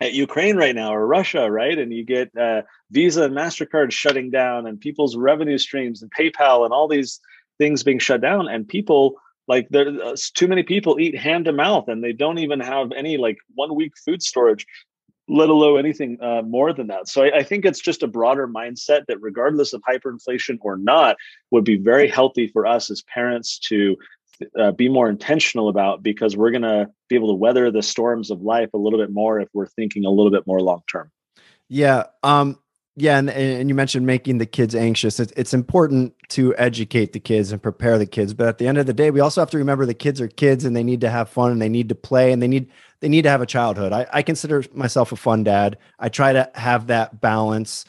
at Ukraine right now or Russia, right? And you get uh, Visa and Mastercard shutting down, and people's revenue streams and PayPal and all these things being shut down, and people like there's uh, too many people eat hand to mouth, and they don't even have any like one week food storage, let alone anything uh, more than that. So I, I think it's just a broader mindset that, regardless of hyperinflation or not, would be very healthy for us as parents to uh, be more intentional about because we're going to be able to weather the storms of life a little bit more if we're thinking a little bit more long term. Yeah. Um, yeah, and, and you mentioned making the kids anxious. It's, it's important to educate the kids and prepare the kids, but at the end of the day, we also have to remember the kids are kids and they need to have fun and they need to play and they need they need to have a childhood. I, I consider myself a fun dad. I try to have that balance.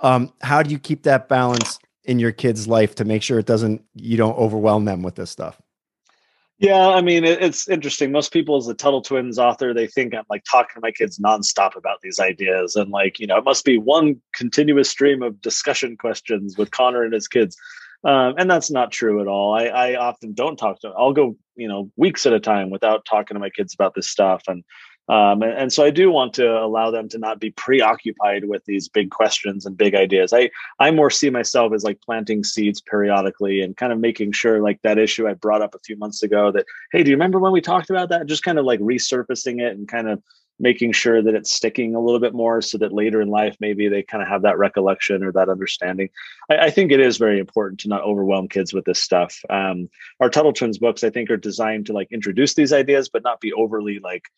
Um, how do you keep that balance in your kids' life to make sure it doesn't you don't overwhelm them with this stuff? Yeah, I mean, it's interesting. Most people, as a Tuttle Twins author, they think I'm like talking to my kids nonstop about these ideas, and like you know, it must be one continuous stream of discussion questions with Connor and his kids. Um, and that's not true at all. I, I often don't talk to. I'll go, you know, weeks at a time without talking to my kids about this stuff, and Um, and, and, so I do want to allow them to not be preoccupied with these big questions and big ideas. I I more see myself as like planting seeds periodically and kind of making sure like that issue I brought up a few months ago that hey, do you remember when we talked about that? Just kind of like resurfacing it and kind of making sure that it's sticking a little bit more so that later in life maybe they kind of have that recollection or that understanding i, I think it is very important to not overwhelm kids with this stuff um, our tuttle twins books i think are designed to like introduce these ideas but not be overly like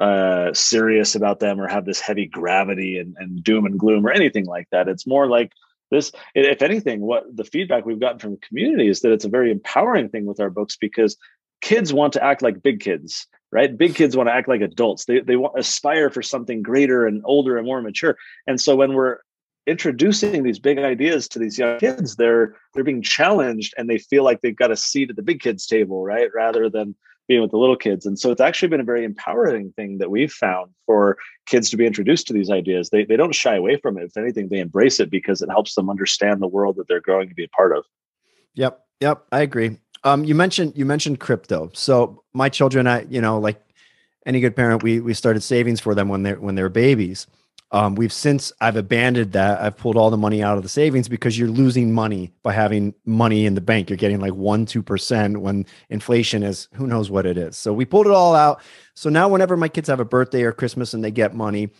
uh, serious about them or have this heavy gravity and, and doom and gloom or anything like that. It's more like this, if anything, what the feedback we've gotten from the community is that it's a very empowering thing with our books because kids want to act like big kids, right? Big kids want to act like adults. They, they want aspire for something greater and older and more mature. And so when we're introducing these big ideas to these young kids, they're they're being challenged and they feel like they've got a seat at the big kids table, right? Rather than being with the little kids. And so it's actually been a very empowering thing that we've found for kids to be introduced to these ideas. They, they don't shy away from it. If anything, they embrace it because it helps them understand the world that they're growing to be a part of. Yep. Yep. I agree. Um, you mentioned, you mentioned crypto. So my children, I, you know, like any good parent, we, we started savings for them when they're, when they were babies. Um, we've since I've abandoned that. I've pulled all the money out of the savings because you're losing money by having money in the bank. You're getting like one, two percent when inflation is who knows what it is. So we pulled it all out. So now whenever my kids have a birthday or Christmas and they get money,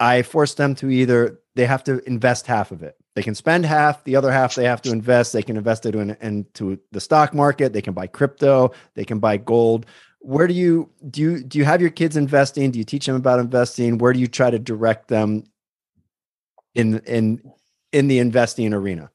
I force them to either they have to invest half of it. They can spend half, the other half they have to invest. They can invest it in, into the stock market. They can buy crypto. They can buy gold where do you do you do you have your kids investing? Do you teach them about investing? Where do you try to direct them in in in the investing arena?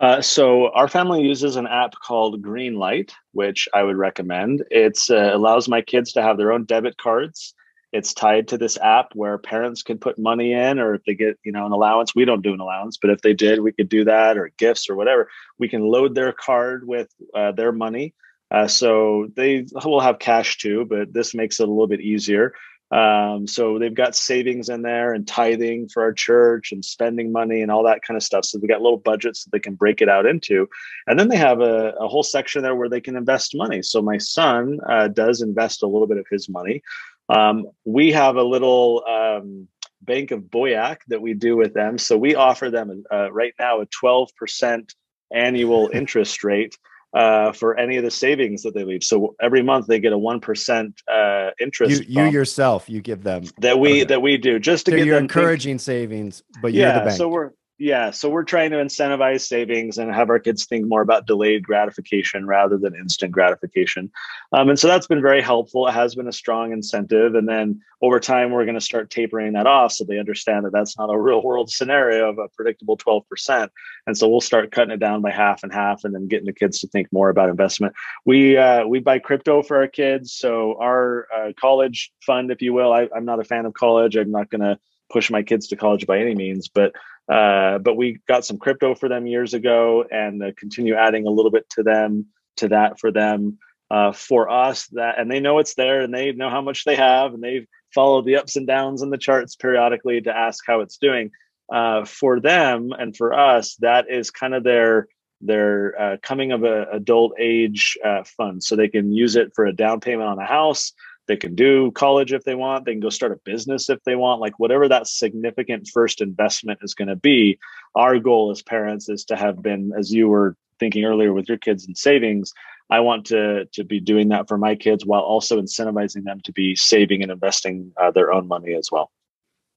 Uh, so our family uses an app called greenlight which i would recommend. It uh, allows my kids to have their own debit cards. It's tied to this app where parents can put money in or if they get you know an allowance we don't do an allowance but if they did we could do that or gifts or whatever. We can load their card with uh, their money uh, so they will have cash too, but this makes it a little bit easier. Um, so they've got savings in there and tithing for our church and spending money and all that kind of stuff. So they got little budgets that they can break it out into. And then they have a, a whole section there where they can invest money. So my son uh, does invest a little bit of his money. Um, we have a little um, bank of Boyack that we do with them. So we offer them uh, right now a 12% annual interest rate uh, for any of the savings that they leave. So every month they get a one percent uh, interest. You, you yourself, you give them that we okay. that we do just to so get you're them encouraging think, savings, but yeah, you're the bank. So we're yeah, so we're trying to incentivize savings and have our kids think more about delayed gratification rather than instant gratification. Um, and so that's been very helpful. It has been a strong incentive. And then over time, we're going to start tapering that off so they understand that that's not a real world scenario of a predictable 12%. And so we'll start cutting it down by half and half and then getting the kids to think more about investment. We, uh, we buy crypto for our kids. So our uh, college fund, if you will, I, I'm not a fan of college. I'm not going to push my kids to college by any means, but uh, but we got some crypto for them years ago, and uh, continue adding a little bit to them to that for them. Uh, for us, that and they know it's there, and they know how much they have, and they follow the ups and downs in the charts periodically to ask how it's doing. Uh, for them and for us, that is kind of their their uh, coming of a adult age uh, fund, so they can use it for a down payment on a house they can do college if they want. They can go start a business if they want. Like whatever that significant first investment is going to be. Our goal as parents is to have been, as you were thinking earlier with your kids and savings. I want to to be doing that for my kids while also incentivizing them to be saving and investing uh, their own money as well.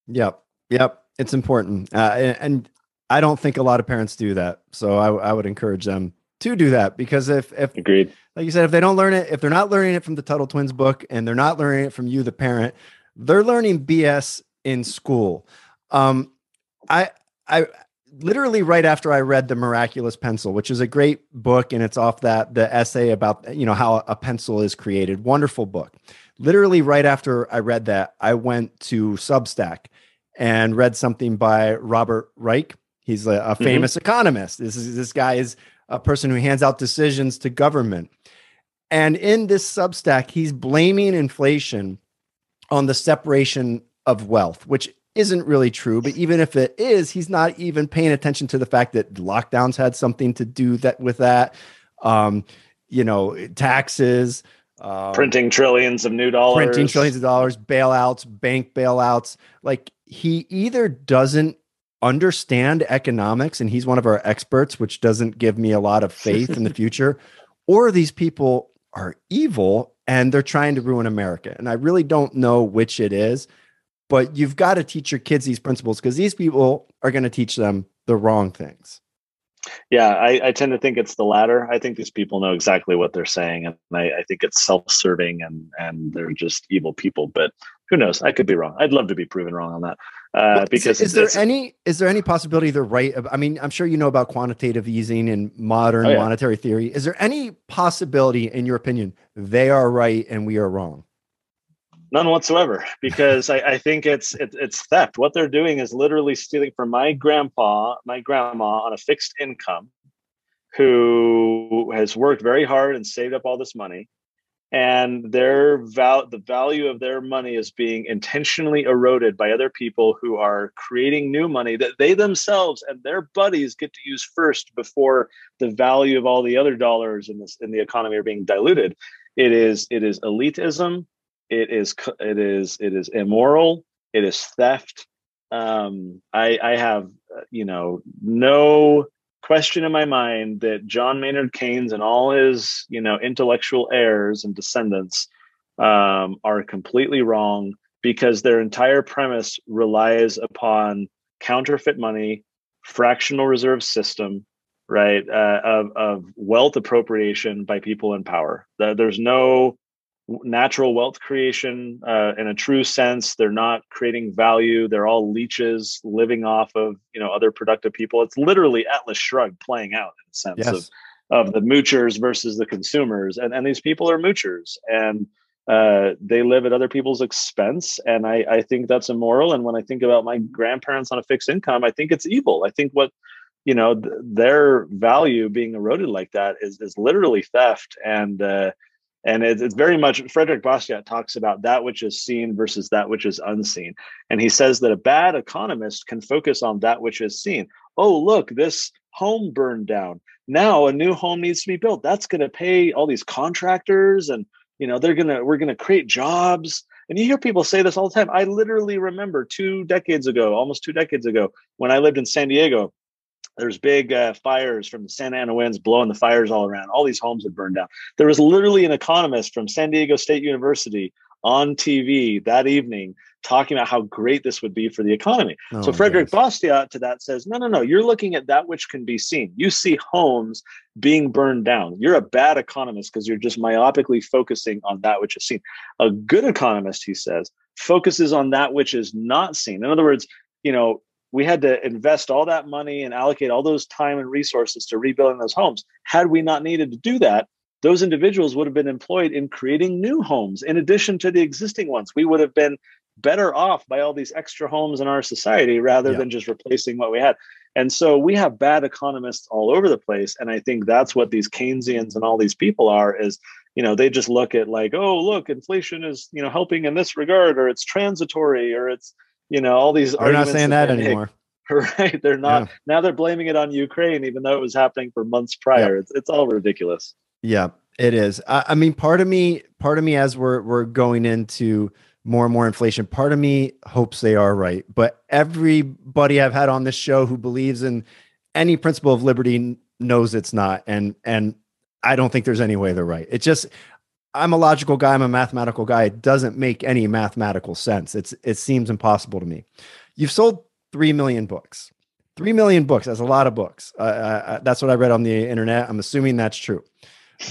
Yep, yep, it's important, uh, and, and I don't think a lot of parents do that. So I, I would encourage them to do that because if if agreed. like you said if they don't learn it if they're not learning it from the tuttle twins book and they're not learning it from you the parent they're learning bs in school. Um i i literally right after i read the miraculous pencil which is a great book and it's off that the essay about you know how a pencil is created. Wonderful book. Literally right after i read that i went to substack and read something by robert reich. He's a, a mm-hmm. famous mm-hmm. economist. This is this guy is a person who hands out decisions to government. And in this Substack, he's blaming inflation on the separation of wealth, which isn't really true. But even if it is, he's not even paying attention to the fact that lockdowns had something to do that with that. Um, you know, taxes, um, printing trillions of new dollars, printing trillions of dollars, bailouts, bank bailouts. Like he either doesn't understand economics and he's one of our experts, which doesn't give me a lot of faith in the future, or these people are evil and they're trying to ruin America. And I really don't know which it is, but you've got to teach your kids these principles because these people are going to teach them the wrong things. Yeah, I, I, tend to think it's the latter. I think these people know exactly what they're saying, and I, I, think it's self-serving and and they're just evil people. But who knows? I could be wrong. I'd love to be proven wrong on that. Uh, because is, is there any is there any possibility they're right? I mean, I'm sure you know about quantitative easing and modern oh, yeah. monetary theory. Is there any possibility, in your opinion, they are right and we are wrong? None whatsoever, because I, I, think it's it, it's theft. What they're doing is literally stealing from my grandpa, my grandma on a fixed income, who has worked very hard and saved up all this money, and their val- the value of their money is being intentionally eroded by other people who are creating new money that they themselves and their buddies get to use first before the value of all the other dollars in this in the economy are being diluted. It is it is elitism. It is it is it is immoral. It is theft. Um, I, I have uh, you know no question in my mind that john maynard keynes and all his you know intellectual heirs and descendants um, are completely wrong because their entire premise relies upon counterfeit money fractional reserve system right uh, of, of wealth appropriation by people in power. There's no natural wealth creation uh, in a true sense. They're not creating value. They're all leeches living off of you know other productive people. It's literally Atlas Shrugged playing out in a sense yes. of of the moochers versus the consumers, and and these people are moochers and. Uh, they live at other people's expense, and I, I think that's immoral. And when I think about my grandparents on a fixed income, I think it's evil. I think what you know th- their value being eroded like that is is literally theft and uh, and it's, it's very much frederick bastiat talks about that which is seen versus that which is unseen. And he says that a bad economist can focus on that which is seen. Oh look this home burned down. Now a new home needs to be built. That's going to pay all these contractors and you know they're going to we're going to create jobs. And you hear people say this all the time. I literally remember two decades ago almost two decades ago when i lived in san diego there's big uh, fires from the Santa Ana winds blowing the fires all around. All these homes had burned down. There was literally an economist from San Diego State University on TV that evening talking about how great this would be for the economy. Oh, so Frederick Bastiat to that says, no, no, no, you're looking at that which can be seen. You see homes being burned down. You're a bad economist because you're just myopically focusing on that which is seen. A good economist, he says, focuses on that which is not seen. In other words, you know, we had to invest all that money and allocate all those time and resources to rebuilding those homes. Had we not needed to do that, those individuals would have been employed in creating new homes in addition to the existing ones. We would have been better off by all these extra homes in our society rather yeah. than just replacing what we had. And so we have bad economists all over the place. And I think that's what these Keynesians and all these people are is, you know, they just look at like, oh, look, inflation is, you know, helping in this regard, or it's transitory, or it's, you know, all these. They're not saying that, that anymore. right? They're not. Yeah. Now they're blaming it on Ukraine, even though it was happening for months prior. It's it's all ridiculous. Yeah, it is. I, I mean, part of me, part of me, as we're we're going into more and more inflation, part of me hopes they are right. But everybody I've had on this show who believes in any principle of liberty knows it's not, and and I don't think there's any way they're right. It just I'm a logical guy. I'm a mathematical guy. It doesn't make any mathematical sense. It's it seems impossible to me. You've sold three million books. Three million books. That's a lot of books. Uh, uh, that's what I read on the internet. I'm assuming that's true.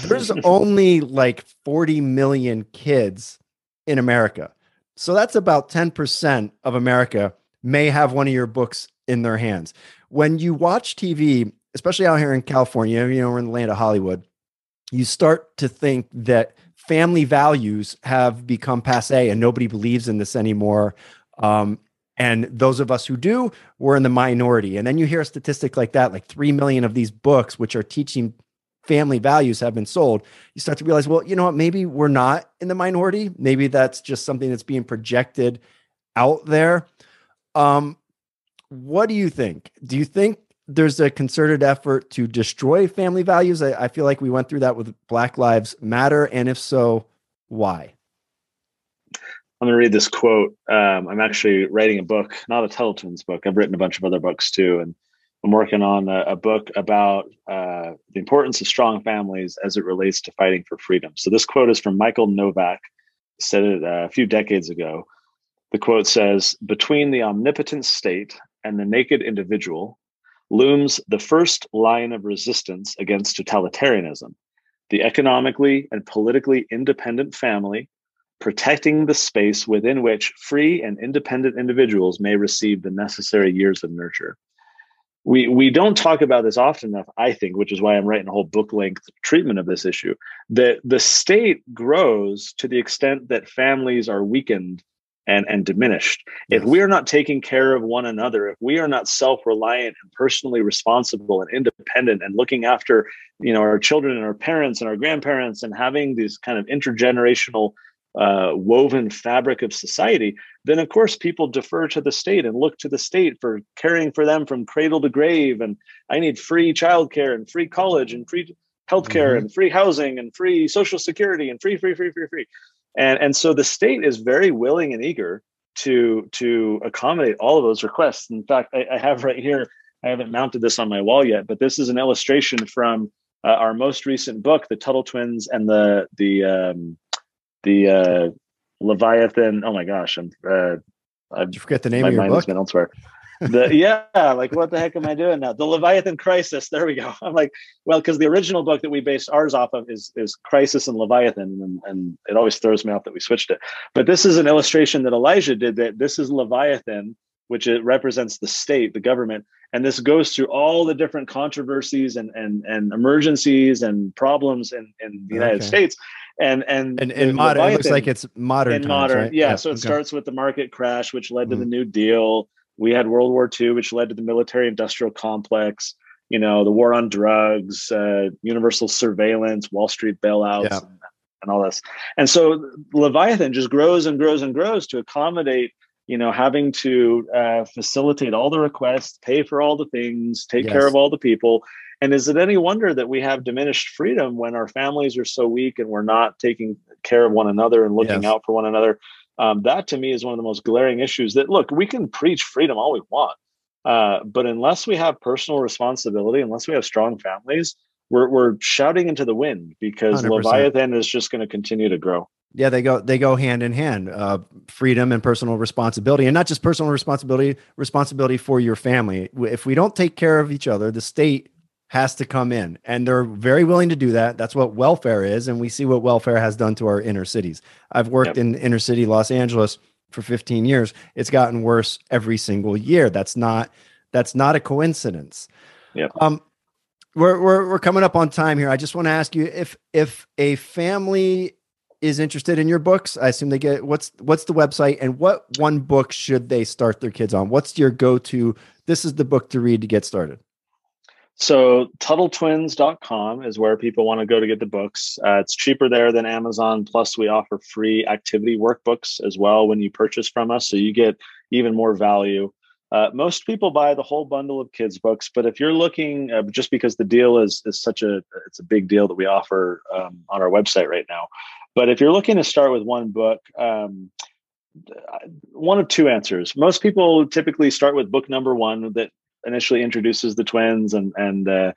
There's only like 40 million kids in America. So that's about 10% of America may have one of your books in their hands. When you watch TV, especially out here in California, you know, we're in the land of Hollywood, you start to think that family values have become passe and nobody believes in this anymore. Um, and those of us who do, we're in the minority. And then you hear a statistic like that, like 3 million of these books, which are teaching family values, have been sold. You start to realize, well, you know what? Maybe we're not in the minority. Maybe that's just something that's being projected out there. Um, what do you think? Do you think there's a concerted effort to destroy family values. I, I, feel like we went through that with Black Lives Matter. And if so, Why? I'm going to read this quote. Um, I'm actually writing a book, not a Tuttle Twins book. I've written a bunch of other books too, and I'm working on a, a book about uh, the importance of strong families as it relates to fighting for freedom. So this quote is from Michael Novak. Said it uh, a few decades ago. The quote says, "Between the omnipotent state and the naked individual looms the first line of resistance against totalitarianism: the economically and politically independent family." Protecting the space within which free and independent individuals may receive the necessary years of nurture we we don't talk about this often enough i think which is why i'm writing a whole book length treatment of this issue that the state grows to the extent that families are weakened and and diminished yes. if we are not taking care of one another if we are not self-reliant and personally responsible and independent and looking after you know our children and our parents and our grandparents and having these kind of intergenerational uh, woven fabric of society, then of course people defer to the state and look to the state for caring for them from cradle to grave. And I need free childcare and free college and free healthcare mm-hmm. and free housing and free social security and free, free, free, free, free. And and so the state is very willing and eager to to accommodate all of those requests. In fact, I, I have right here. I haven't mounted this on my wall yet, but this is an illustration from uh, our most recent book, The Tuttle Twins and the the um, the uh, Leviathan. Oh my gosh, I'm. Uh, I forget the name my of your mind book? Has been elsewhere. The yeah, like what the heck am I doing now? The Leviathan Crisis. There we go. I'm like, well, because the original book that we based ours off of is is Crisis and Leviathan, and, and it always throws me off that we switched it. But this is an illustration that Elijah did. That this is Leviathan, which it represents the state, the government, and this goes through all the different controversies and and and emergencies and problems in in the United okay. States and and and, and modern it looks like it's modern in times, modern right? yeah, yeah, so it okay. starts with the market crash which led to mm. the new deal we had world war ii which led to the military industrial complex you know the war on drugs uh, universal surveillance wall street bailouts yeah. and, and all this and so leviathan just grows and grows and grows to accommodate you know having to uh, facilitate all the requests pay for all the things take yes. care of all the people and is it any wonder that we have diminished freedom when our families are so weak and we're not taking care of one another and looking yes. out for one another? Um, that to me is one of the most glaring issues that look, we can preach freedom all we want. Uh, but unless we have personal responsibility, unless we have strong families, we're, we're shouting into the wind because 100%. Leviathan is just going to continue to grow. Yeah, they go they go hand in hand. Uh, freedom and personal responsibility, and not just personal responsibility, responsibility for your family. If we don't take care of each other, the state has to come in and they're very willing to do that. That's what welfare is and we see what welfare has done to our inner cities. I've worked yep. in inner city los angeles for 15 years. It's gotten worse every single year. That's not that's not a coincidence. Yeah um we're, we're we're coming up on time here. I just want to ask you if if a family is interested in your books i assume they get what's what's the website and what one book should they start their kids on? What's your go-to this is the book to read to get started so TuttleTwins.com is where people want to go to get the books. Uh, it's cheaper there than Amazon. Plus, we offer free activity workbooks as well when you purchase from us, so you get even more value. Uh, most people buy the whole bundle of kids books, but if you're looking, uh, just because the deal is is such a it's a big deal that we offer um, on our website right now. But if you're looking to start with one book, um, one of two answers. Most people typically start with book number one that initially introduces the twins and and uh,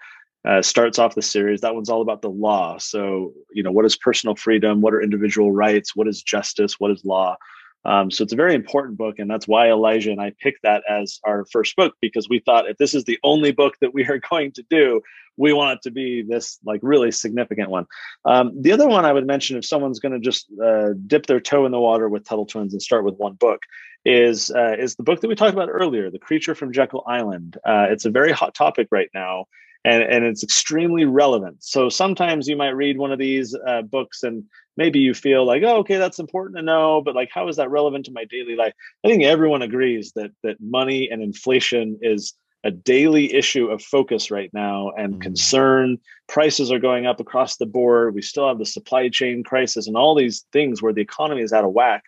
uh, starts off the series. That one's all about the law. So you know, what is personal freedom? What are individual rights? What is justice? What is law? Um, so it's a very important book, and that's why Elijah and I picked that as our first book because we thought if this is the only book that we are going to do, we want it to be this like really significant one. Um, the other one I would mention, if someone's going to just uh, dip their toe in the water with Tuttle Twins and start with one book, is uh, is the book that we talked about earlier, The Creature from Jekyll Island. Uh, it's a very hot topic right now, and, and it's extremely relevant. So sometimes you might read one of these uh, books and maybe you feel like, oh, okay, that's important to know, but like, how is that relevant to my daily life? I think everyone agrees that that money and inflation is a daily issue of focus right now and mm. concern. Prices are going up across the board. We still have the supply chain crisis and all these things where the economy is out of whack.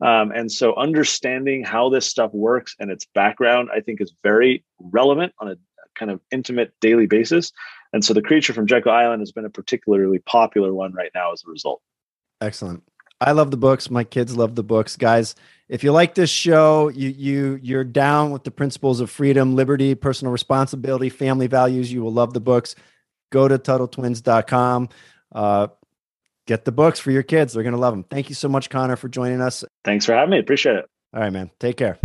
Um, and so understanding how this stuff works and its background, I think, is very relevant on a kind of intimate daily basis. And so the creature from Jekyll Island has been a particularly popular one right now as a result. Excellent. I love the books. My kids love the books, guys. If you like this show, you you you're down with the principles of freedom, liberty, personal responsibility, family values. You will love the books. Go to TuttleTwins.com. Uh, get the books for your kids. They're going to love them. Thank you so much, Connor, for joining us. Thanks for having me. Appreciate it. All right, man. Take care.